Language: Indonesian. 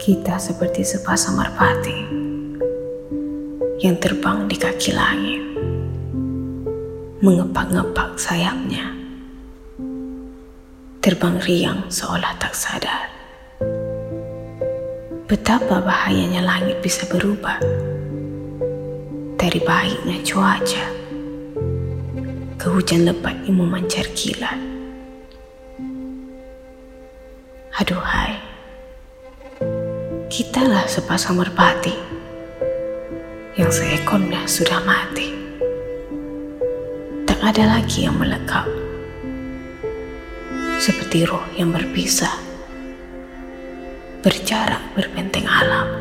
Kita seperti sepasang merpati yang terbang di kaki langit, mengepak-ngepak sayapnya, terbang riang seolah tak sadar. Betapa bahayanya langit bisa berubah dari baiknya cuaca ke hujan lebat yang memancar kilat. Aduhai, Kitalah sepasang merpati yang seekornya sudah mati. Tak ada lagi yang melekap. Seperti roh yang berpisah, berjarak berbenteng alam.